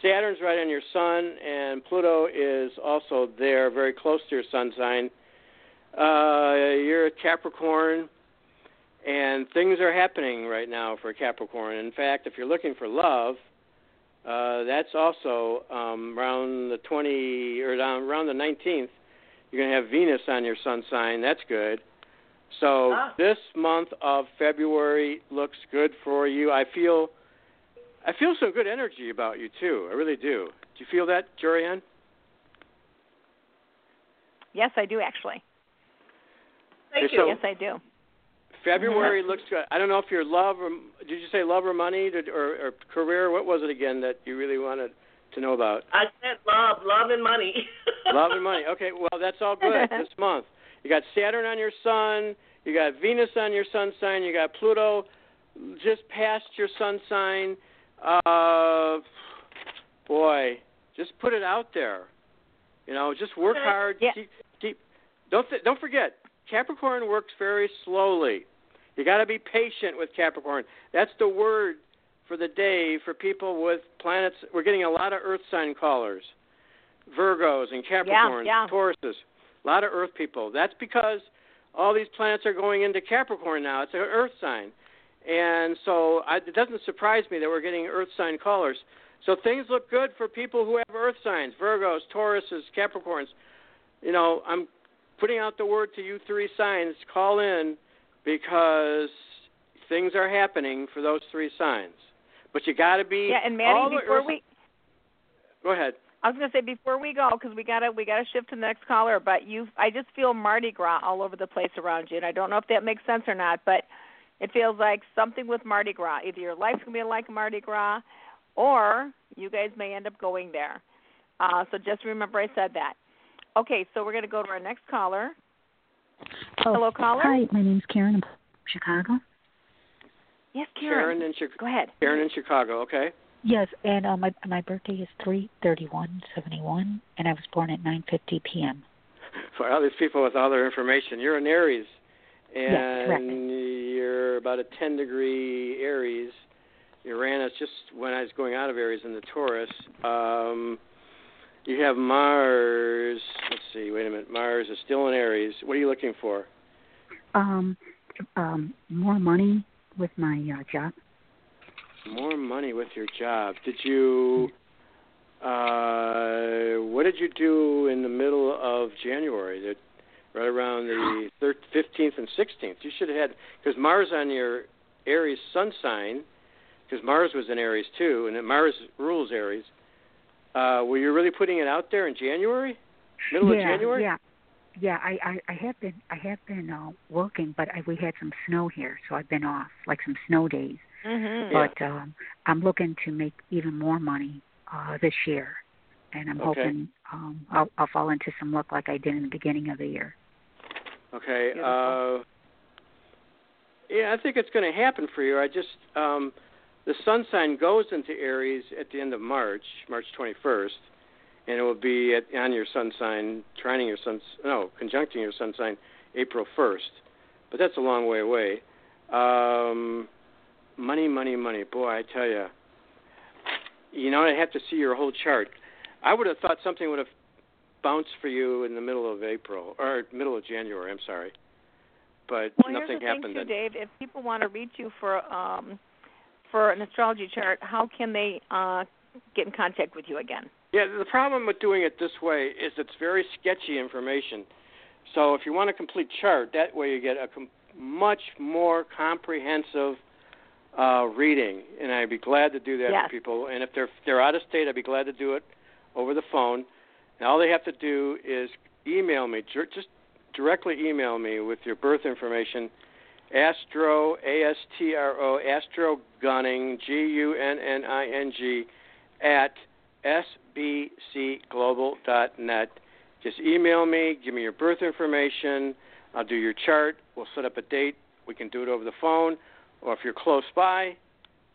Saturn's right on your sun, and Pluto is also there, very close to your sun sign. Uh, you're a Capricorn, and things are happening right now for Capricorn. In fact, if you're looking for love, uh, that's also um, around the 20 or down, around the 19th. You're going to have Venus on your sun sign. That's good. So Ah. this month of February looks good for you. I feel I feel some good energy about you too. I really do. Do you feel that, Jorianne? Yes, I do actually. Thank Okay, you. so- Yes, I do. February Mm-hmm. looks good. I don't know if your love or did you say love or money did, or, or career? What was it again that you really wanted to know about? I said love, love and money. Love and money. Okay, well that's all good this month. You got Saturn on your sun, you got Venus on your sun sign, you got Pluto just past your sun sign. Uh boy, just put it out there. You know, just work hard. Yeah. Keep, keep don't th- don't forget, Capricorn works very slowly. You got to be patient with Capricorn. That's the word for the day for people with planets. We're getting a lot of Earth sign callers. Virgos and Capricorns, yeah. Tauruses, a lot of Earth people. That's because all these planets are going into Capricorn now. It's an Earth sign, and so I, it doesn't surprise me that we're getting Earth sign callers. So things look good for people who have Earth signs: Virgos, Tauruses, Capricorns. You know, I'm putting out the word to you three signs. Call in because things are happening for those three signs. But you got to be Yeah, and Maddie, the before Earth- we Go ahead. I was going to say before we go because we gotta we gotta shift to the next caller. But you, I just feel Mardi Gras all over the place around you, and I don't know if that makes sense or not. But it feels like something with Mardi Gras. Either your life's gonna be like Mardi Gras, or you guys may end up going there. Uh, so just remember I said that. Okay, so we're gonna go to our next caller. Oh, Hello, caller. Hi, my name's Karen. I'm from Chicago. Yes, Karen Karen in Chicago. Go ahead. Karen in Chicago. Okay. Yes, and uh, my my birthday is three thirty one seventy one, and I was born at nine fifty p.m. For all these people with all their information, you're an Aries, Yes, correct. and you're about a 10 degree Aries. Uranus just when I was going out of Aries in the Taurus. Um, you have Mars. Let's see. Wait a minute. Mars is still in Aries. What are you looking for? Um, um, more money with my uh, job. More money with your job. Did you? Uh, what did you do in the middle of January? That right around the 15th and 16th. You should have had because Mars on your Aries sun sign, because Mars was in Aries too, and Mars rules Aries. Uh, were you really putting it out there in January, middle yeah, of January? Yeah, yeah. I, I I have been I have been uh, working, but I, we had some snow here, so I've been off, like some snow days. Mm-hmm. But um, I'm looking to make even more money uh, this year, and I'm Okay. hoping um, I'll, I'll fall into some luck like I did in the beginning of the year. Okay. Beautiful. Uh, yeah, I think it's going to happen for you. I just um, the sun sign goes into Aries at the end of March, March 21st, and it will be at, on your sun sign, trining your sun, no, conjuncting your sun sign, April 1st. But that's a long way away. Um, money, money, money. Boy, I tell you, you know, I have to see your whole chart. I would have thought something would have bounced for you in the middle of April or middle of January. I'm sorry, but Well, nothing here's the happened. thing too, then. Dave. If people want to reach you for um, for an astrology chart, how can they uh, get in contact with you again? Yeah, the problem with doing it this way is it's very sketchy information. So if you want a complete chart, that way you get a com- much more comprehensive uh, reading, and I'd be glad to do that Yes. for people. And if they're they're out of state, I'd be glad to do it over the phone. And all they have to do is email me, just directly email me with your birth information. Astro A S T R O Astro Gunning G U N N I N G at sbcglobal.net. Just email me, give me your birth information. I'll do your chart. We'll set up a date. We can do it over the phone, or if you're close by,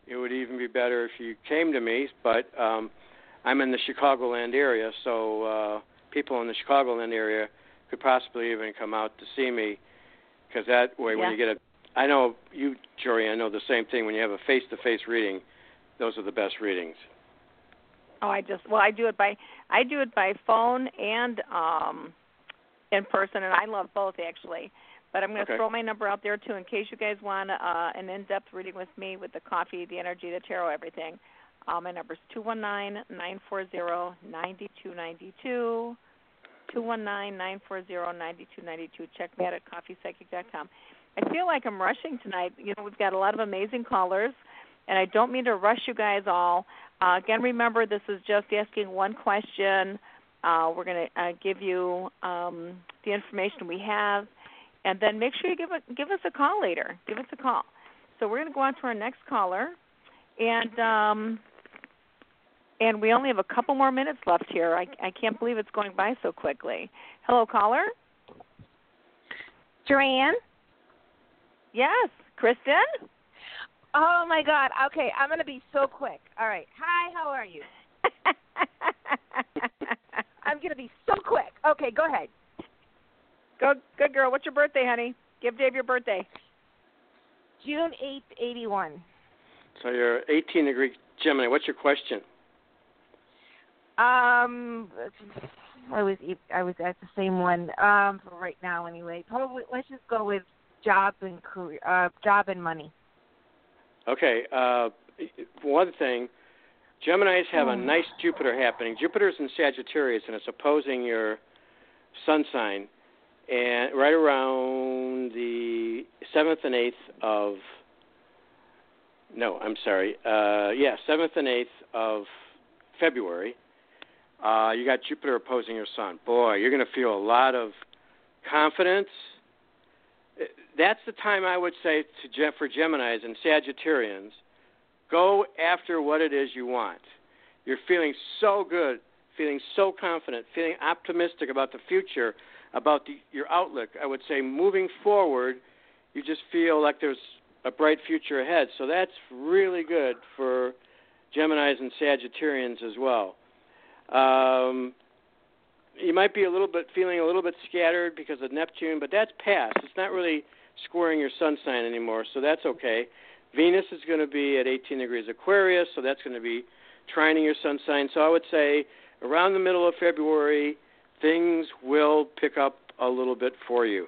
it would even be better if you came to me. But um, I'm in the Chicagoland area, so uh, people in the Chicagoland area could possibly even come out to see me, because that way, when Yeah. you get a, I know you, Jory, I know the same thing. When you have a face-to-face reading, those are the best readings. Oh, I just well, I do it by I do it by phone and um in person, and I love both actually. But I'm going to Okay. throw my number out there too, in case you guys want uh, an in-depth reading with me with the coffee, the energy, the tarot, everything. Uh, my number is two one nine nine four zero ninety two ninety two. Two one nine nine four zero ninety two ninety two. Check me out at coffeepsychic.com. I feel like I'm rushing tonight. You know, we've got a lot of amazing callers, and I don't mean to rush you guys all. Uh, again, remember this is just asking one question. Uh, we're going to uh, give you um, the information we have, and then make sure you give a, give us a call later. Give us a call. So we're going to go on to our next caller, and um, and we only have a couple more minutes left here. I, I can't believe it's going by so quickly. Hello, caller. Joanne? Yes, Kristen. Oh my God. Okay, I'm gonna be so quick. All right. Hi, how are you? I'm gonna be so quick. Okay, go ahead. Go, good girl. What's your birthday, honey? Give Dave your birthday. June eighth, eighty one. So you're 18 degree Gemini. What's your question? Um, I was I was at the same one. Um, for right now anyway. Probably let's just go with job and career, uh, job and money. Okay. Uh, one thing, Gemini's have a Hmm. nice Jupiter happening. Jupiter's in Sagittarius and it's opposing your sun sign, and right around the seventh and eighth of. No, I'm sorry. Uh, yeah, seventh and eighth of February. Uh, you got Jupiter opposing your Sun. Boy, you're going to feel a lot of confidence. Uh, That's the time I would say to for Gemini's and Sagittarians, go after what it is you want. You're feeling so good, feeling so confident, feeling optimistic about the future, about the, your outlook. I would say moving forward, you just feel like there's a bright future ahead. So that's really good for Gemini's and Sagittarians as well. Um, you might be a little bit feeling a little bit scattered because of Neptune, but that's past. It's not really squaring your sun sign anymore, so that's okay. Venus is going to be at 18 degrees Aquarius, so that's going to be trining your sun sign. So I would say around the middle of February, things will pick up a little bit for you.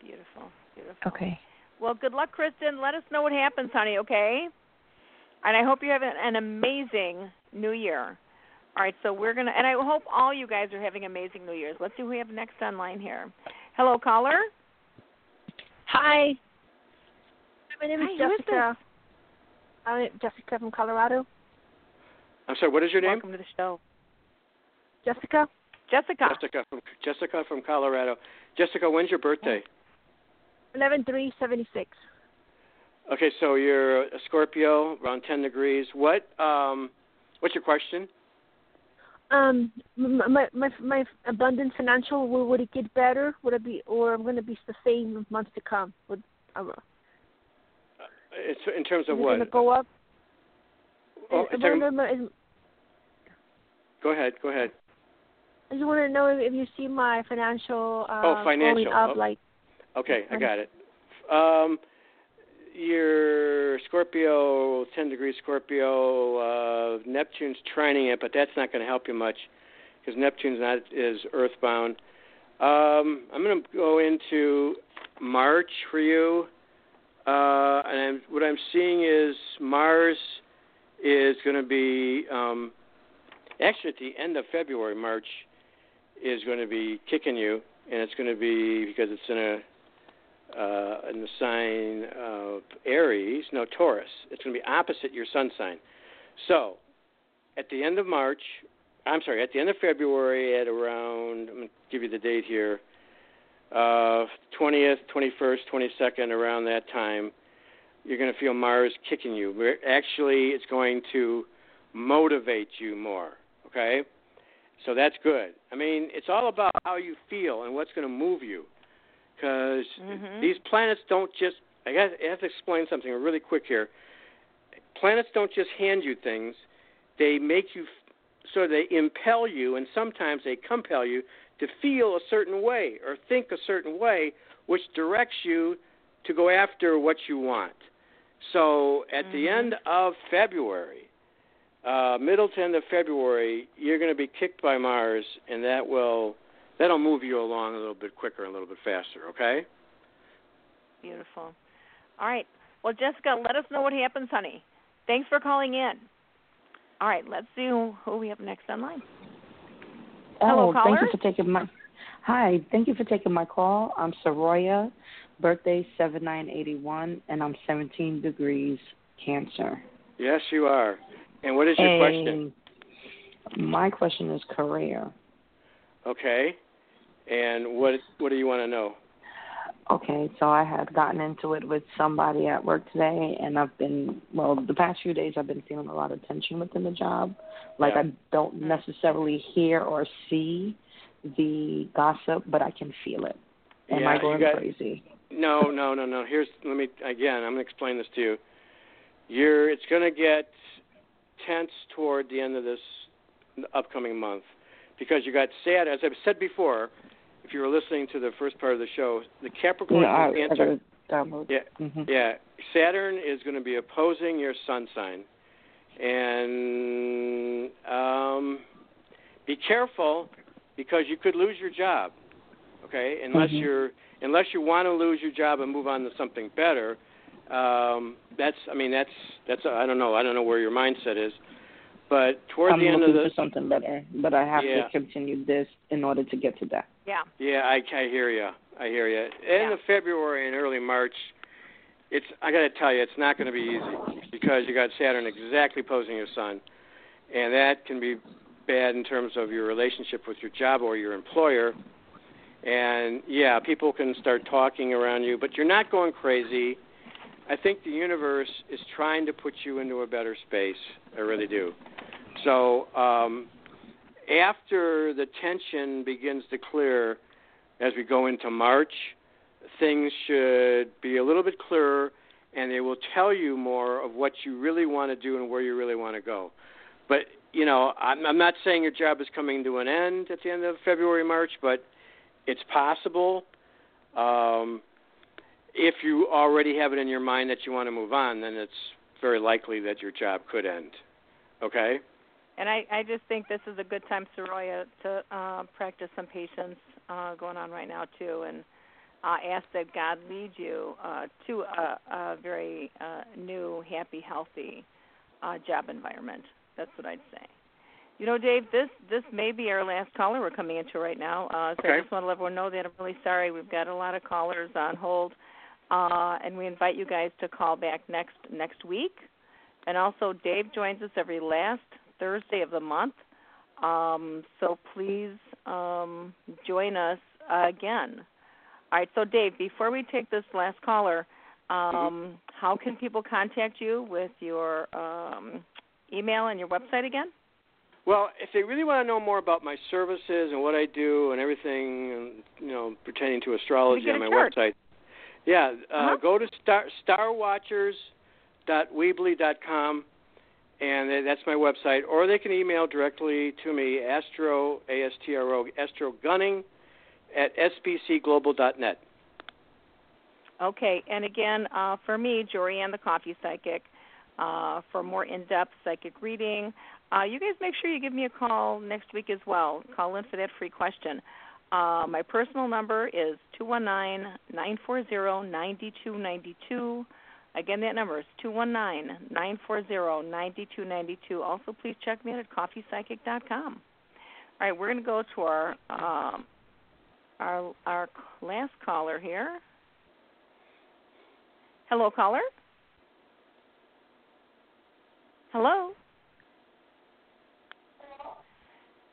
Beautiful, beautiful. Okay. Well, good luck, Kristen. Let us know what happens, honey. Okay. And I hope you have an, an amazing New Year. All right, so we're gonna, and I hope all you guys are having amazing New Year's. Let's see who we have next online here. Hello, caller. Hi. My name is Hi, who is Jessica. I'm Jessica from Colorado. I'm sorry, what is your name? Welcome to the show, Jessica. Jessica. Jessica from Jessica from Colorado. Jessica, when's your birthday? Eleven three seventy six. Okay, so you're a Scorpio, around 10 degrees. What um what's your question? Um, my my my abundant financial would, would it get better? Would it be, or I'm going to be the same in months to come? Would uh, It's in terms of is it what? going to go up? Oh, Is- is- go ahead, go ahead. I just want to know if you see my financial uh, Oh, financial. up Oh. like Okay, I got it. Um your Scorpio, 10 degrees Scorpio, uh, Neptune's trining it, but that's not going to help you much because Neptune's not is earthbound. Um, I'm going to go into March for you. Uh, and I'm, what I'm seeing is Mars is going to be um, actually at the end of February. March is going to be kicking you, and it's going to be because it's in a uh, in the sign of Aries, no Taurus. It's going to be opposite your sun sign. So, at the end of March, I'm sorry, at the end of February, at around, I'm going to give you the date here, uh, 20th, 21st, 22nd, around that time, you're going to feel Mars kicking you. Actually, it's going to motivate you more, okay? So that's good. I mean, it's all about how you feel and what's going to move you. Because Mhm. these planets don't just, I, got, I have to explain something really quick here. Planets don't just hand you things, they make you, so they impel you, and sometimes they compel you to feel a certain way or think a certain way, which directs you to go after what you want. So at the Mhm. end of February, uh, middle to end of February, you're going to be kicked by Mars, and that will that'll move you along a little bit quicker, and a little bit faster. Okay. Beautiful. All right. Well, Jessica, let us know what happens, honey. Thanks for calling in. All right, let's see who, who we have next online. Hello, oh, thank caller. you for taking my. Hi, thank you for taking my call. I'm Soroya, birthday seven nine eighty one, and I'm 17 degrees Cancer. Yes, you are. And what is your question? My question is career. Okay. And what what do you want to know? Okay, so I had gotten into it with somebody at work today, and I've been well the past few days. I've been feeling a lot of tension within the job. Like Yeah. I don't necessarily hear or see the gossip, but I can feel it. Am Yeah, I going got- crazy? No, no, no, no. Here's let me again. I'm going to explain this to you. You're it's going to get tense toward the end of this upcoming month because you got sad. As I've said before, if you were listening to the first part of the show, the Capricorn Yeah, I, I answer. gotta download. Yeah, hmm yeah. Saturn is going to be opposing your sun sign, and um, be careful because you could lose your job. Okay, unless Mhm. you're unless you want to lose your job and move on to something better. Um, that's I mean that's that's I don't know I don't know where your mindset is, but toward I'm the end of the for something better, but I have Yeah. to continue this in order to get to that. Yeah. Yeah, I, I hear you. I hear you. End of February and early March, it's I got to tell you, it's not going to be easy because you got Saturn exactly opposing your Sun, and that can be bad in terms of your relationship with your job or your employer. And yeah, people can start talking around you, but you're not going crazy. I think the universe is trying to put you into a better space. I really do. So um, after the tension begins to clear as we go into March, things should be a little bit clearer and they will tell you more of what you really want to do and where you really want to go. But, you know, I'm, I'm not saying your job is coming to an end at the end of February, March, but it's possible. Um, if you already have it in your mind that you want to move on, then it's very likely that your job could end. Okay? And I, I just think this is a good time, Soroya, to uh, practice some patience uh, going on right now too, and uh, ask that God lead you uh, to a, a very uh, new, happy, healthy uh, job environment. That's what I'd say. You know, Dave, this this may be our last caller we're coming into right now. Uh, so I just want to let everyone know that I'm really sorry. We've got a lot of callers on hold, uh, and we invite you guys to call back next next week. And also, Dave joins us every last Thursday of the month. Um, so please um, join us again. All right, so Dave, before we take this last caller, um, how can people contact you with your um, email and your website again? Well, if they really want to know more about my services and what I do and everything, and, you know, pertaining to astrology on my chart. website, yeah, uh, Uh-huh. go to star starwatchers.weebly.com, and that's my website. Or they can email directly to me, astro a s t r o astro gunning at sbcglobal.net. Okay, and again, uh, for me, Jorianne the Coffee Psychic, uh, for more in-depth psychic reading, uh, you guys make sure you give me a call next week as well. Call in for that free question. Uh, my personal number is two one nine nine four zero ninety two ninety two. Again, that number is 219 940 9292. Also, please check me out at coffeepsychic.com. All right, we're going to go to our um, our our last caller here. Hello, caller. Hello.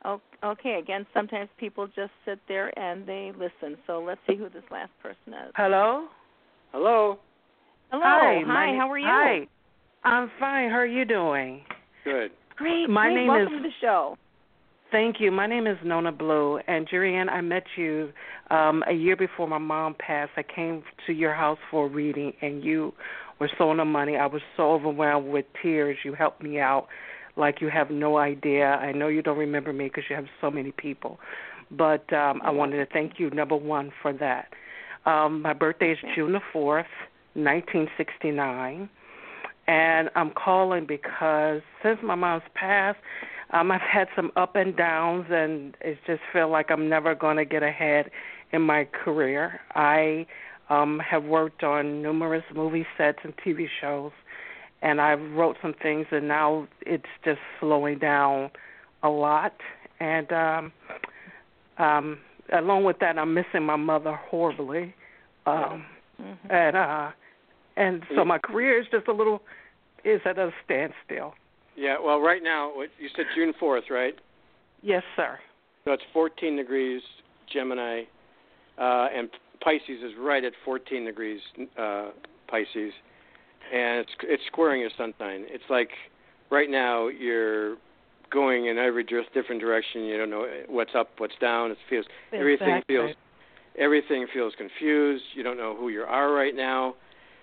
Oh, okay. Again, sometimes people just sit there and they listen. So let's see who this last person is. Hello. Hello. Hello. Hi. Hi. my- how are you? Hi. I'm fine. How are you doing? Good. Great. My great. name Welcome is- to the show. Thank you. My name is Nona Blue, and Jorianne, I met you um, a year before my mom passed. I came to your house for a reading, and you were sewing the money. I was so overwhelmed with tears. You helped me out like you have no idea. I know you don't remember me because you have so many people, but um, I wanted to thank you, number one, for that. Um, my birthday is June the 4th, 1969 and I'm calling because since my mom's passed, um, I've had some up and downs, and it just feel like I'm never going to get ahead in my career. I um, have worked on numerous movie sets and TV shows, and I've wrote some things, and now it's just slowing down a lot. And um, um, along with that, I'm missing my mother horribly, um, and uh, and so my career is just a little is at a standstill. Yeah. Well, right now, what you said June fourth, right? Yes, sir. So it's 14 degrees Gemini, uh, and Pisces is right at 14 degrees uh, Pisces, and it's it's squaring your sun sign. It's like right now you're going in every different direction. You don't know what's up, what's down. It feels everything feels everything feels confused. You don't know who you are right now.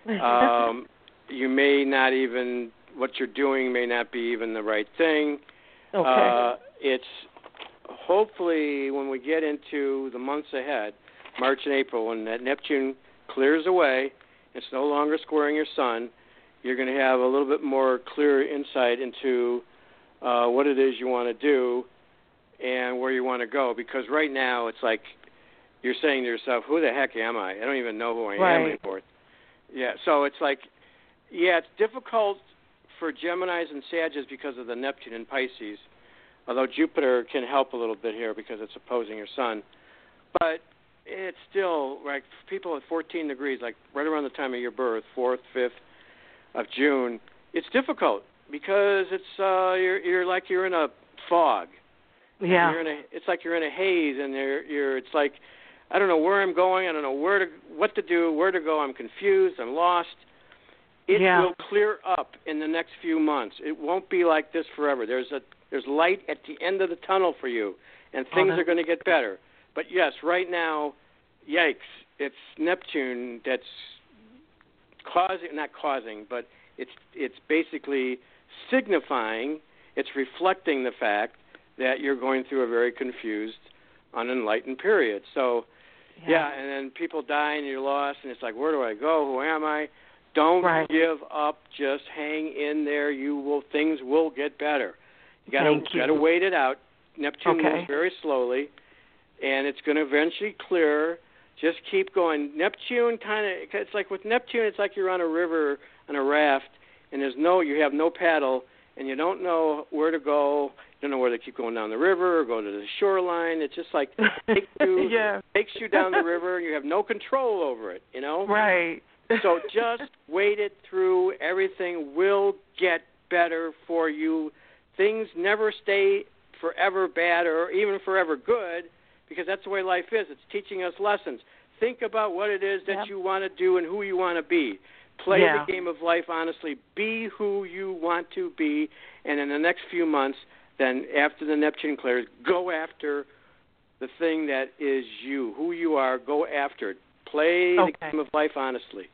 Um, you may not even what you're doing may not be even the right thing. Okay. Uh, it's hopefully when we get into the months ahead, March and April, when that Neptune clears away, it's no longer squaring your sun. You're going to have a little bit more clear insight into uh, what it is you want to do and where you want to go. Because right now it's like you're saying to yourself, "Who the heck am I? I don't even know who I am anymore." Yeah. So it's like, yeah, it's difficult for Gemini's and Sagittarius because of the Neptune and Pisces. Although Jupiter can help a little bit here because it's opposing your Sun, but it's still like people at 14 degrees, like right around the time of your birth, fourth, fifth of June. It's difficult because it's uh, you're you're like you're in a fog. Yeah. You're in a, it's like you're in a haze, and you're, you're. It's like I don't know where I'm going. I don't know where to, what to do, where to go. I'm confused. I'm lost. It Yeah. will clear up in the next few months. It won't be like this forever. There's a there's light at the end of the tunnel for you, and things are going to get better. But yes, right now, yikes! It's Neptune that's causing, not causing, but it's it's basically signifying, it's reflecting the fact that you're going through a very confused, unenlightened period. So, yeah, and then people die and you're lost, and it's like, where do I go? Who am I? Don't Right. give up. Just hang in there. You will. Things will get better. You gotta Thank you. gotta wait it out. Neptune Okay. moves very slowly, and it's going to eventually clear. Just keep going. Neptune kind of. It's like with Neptune, it's like you're on a river on a raft, and there's no. You have no paddle, and you don't know where to go. You don't know whether to keep going down the river or go to the shoreline. It's just like takes you Yeah. takes you down the river, and you have no control over it. You know. Right. So just wait it through. Everything will get better for you. Things never stay forever bad or even forever good because that's the way life is. It's teaching us lessons. Think about what it is that Yep. you want to do and who you want to be. Play Yeah. the game of life honestly. Be who you want to be. And in the next few months, then after the Neptune clears, go after the thing that is you, who you are. Go after it. Play Okay. the game of life honestly.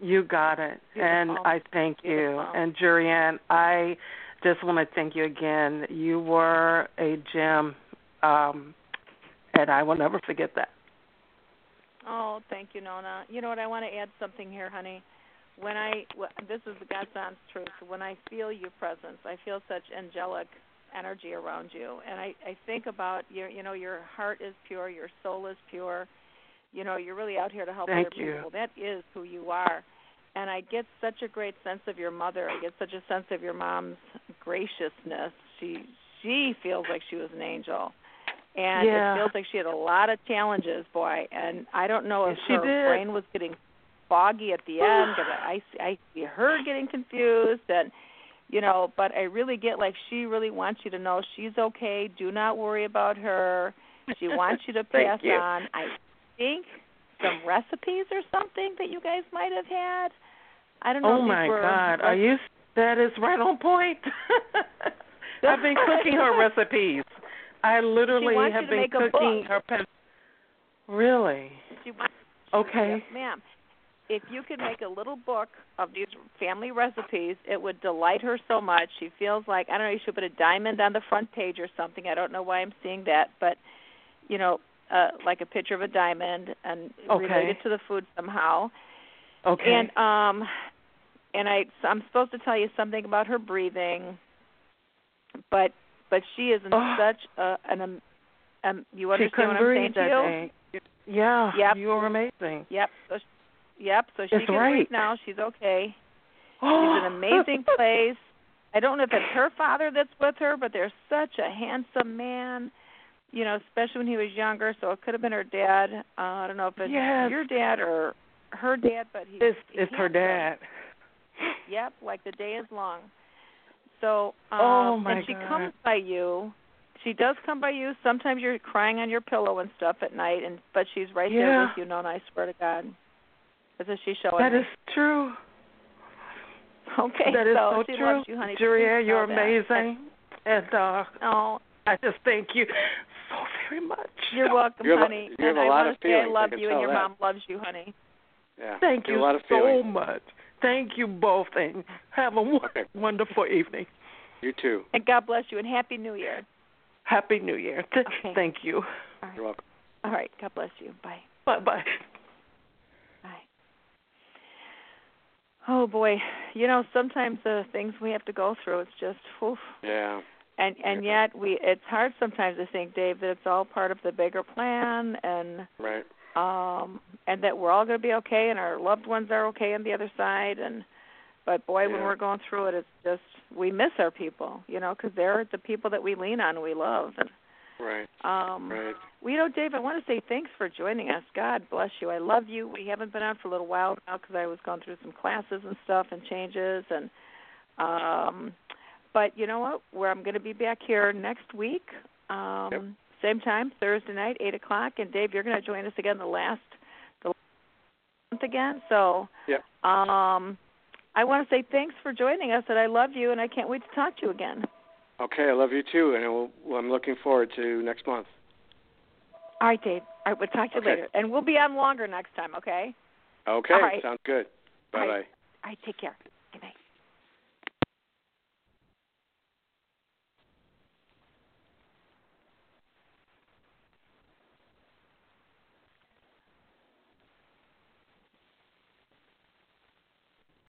You got it. And I thank you. Beautiful. And Jorianne, I just want to thank you again. You were a gem, um, and I will never forget that. Oh, thank you, Nona. You know what? I want to add something here, honey. When I this is the God's honest truth. When I feel your presence, I feel such angelic energy around you, and I I think about your you know your heart is pure, your soul is pure. You know, you're really out here to help Thank other you. people. That is who you are. And I get such a great sense of your mother. I get such a sense of your mom's graciousness. She she feels like she was an angel. And Yeah. it feels like she had a lot of challenges, boy. And I don't know if Yes, her did. brain was getting foggy at the end, but I I see her getting confused and you know, but I really get like she really wants you to know she's okay. Do not worry about her. She wants you to pass you. on. I think some recipes or something that you guys might have had. I don't know. Oh my were God! Are you? That is right on point. I've been cooking her recipes. I literally have been cooking her. Pe- really? She wants Okay. Yes, ma'am. If you could make a little book of these family recipes, it would delight her so much. She feels like I don't know. You should put a diamond on the front page or something. I don't know why I'm seeing that, but you know, uh, like a picture of a diamond and Okay. related to the food somehow. Okay. And um, and I I'm supposed to tell you something about her breathing, but but she is in Oh. such a an um, um you she understand what I'm saying to you? day. Yeah. Yep. You were amazing. Yep. So, yep. So she That's can right. breathe now. She's okay. She's in an amazing place. I don't know if it's her father that's with her, but there's such a handsome man. You know, especially when he was younger. So it could have been her dad. Uh, I don't know if it's Yes. your dad or her dad, but he. It's he it's her dad. Yep, like the day is long. So, um, Oh, my and she God. comes by you. She does come by you. Sometimes you're crying on your pillow and stuff at night, and but she's right there with you. No, and I swear to God, that's what she's showing That me. is true. Okay, That is so so she true. loves You, honey. Julia, you're know that. amazing. And uh Oh, I just thank you so very much. you're welcome, You have a- honey. you have and a I lot want of to say I love I you, and your that. mom loves you, honey. Yeah. Thank You a lot of so feeling. much. Thank you both and have a Okay. wonderful evening. You too. And God bless you, and Happy New Year. Happy New Year. Okay. Thank you. You're welcome. All right, God bless you. Bye. Bye bye. Bye. Oh boy, you know sometimes the things we have to go through, it's just, oof. Yeah. and and yet we it's hard sometimes to think dave that it's all part of the bigger plan and Right. um and that we're all going to be okay and our loved ones are okay on the other side and but boy when we're going through it it's just we miss our people you know because they're the people that we lean on and we love and Right. um Right. well, you know, Dave, I want to say thanks for joining us. God bless you. I love you. We haven't been on for a little while now because I was going through some classes and stuff and changes, and um, but you know what? Where I'm going to be back here next week, um, Yep. same time, Thursday night, eight o'clock. And Dave, you're going to join us again the last the last month again. So Yep. um, I want to say thanks for joining us, and I love you, and I can't wait to talk to you again. Okay, I love you too, and well, I'm looking forward to next month. All right, Dave. All right, we'll talk to you Okay. later, and we'll be on longer next time. Okay. Okay, All right. sounds good. Bye bye. right. All right. Take care.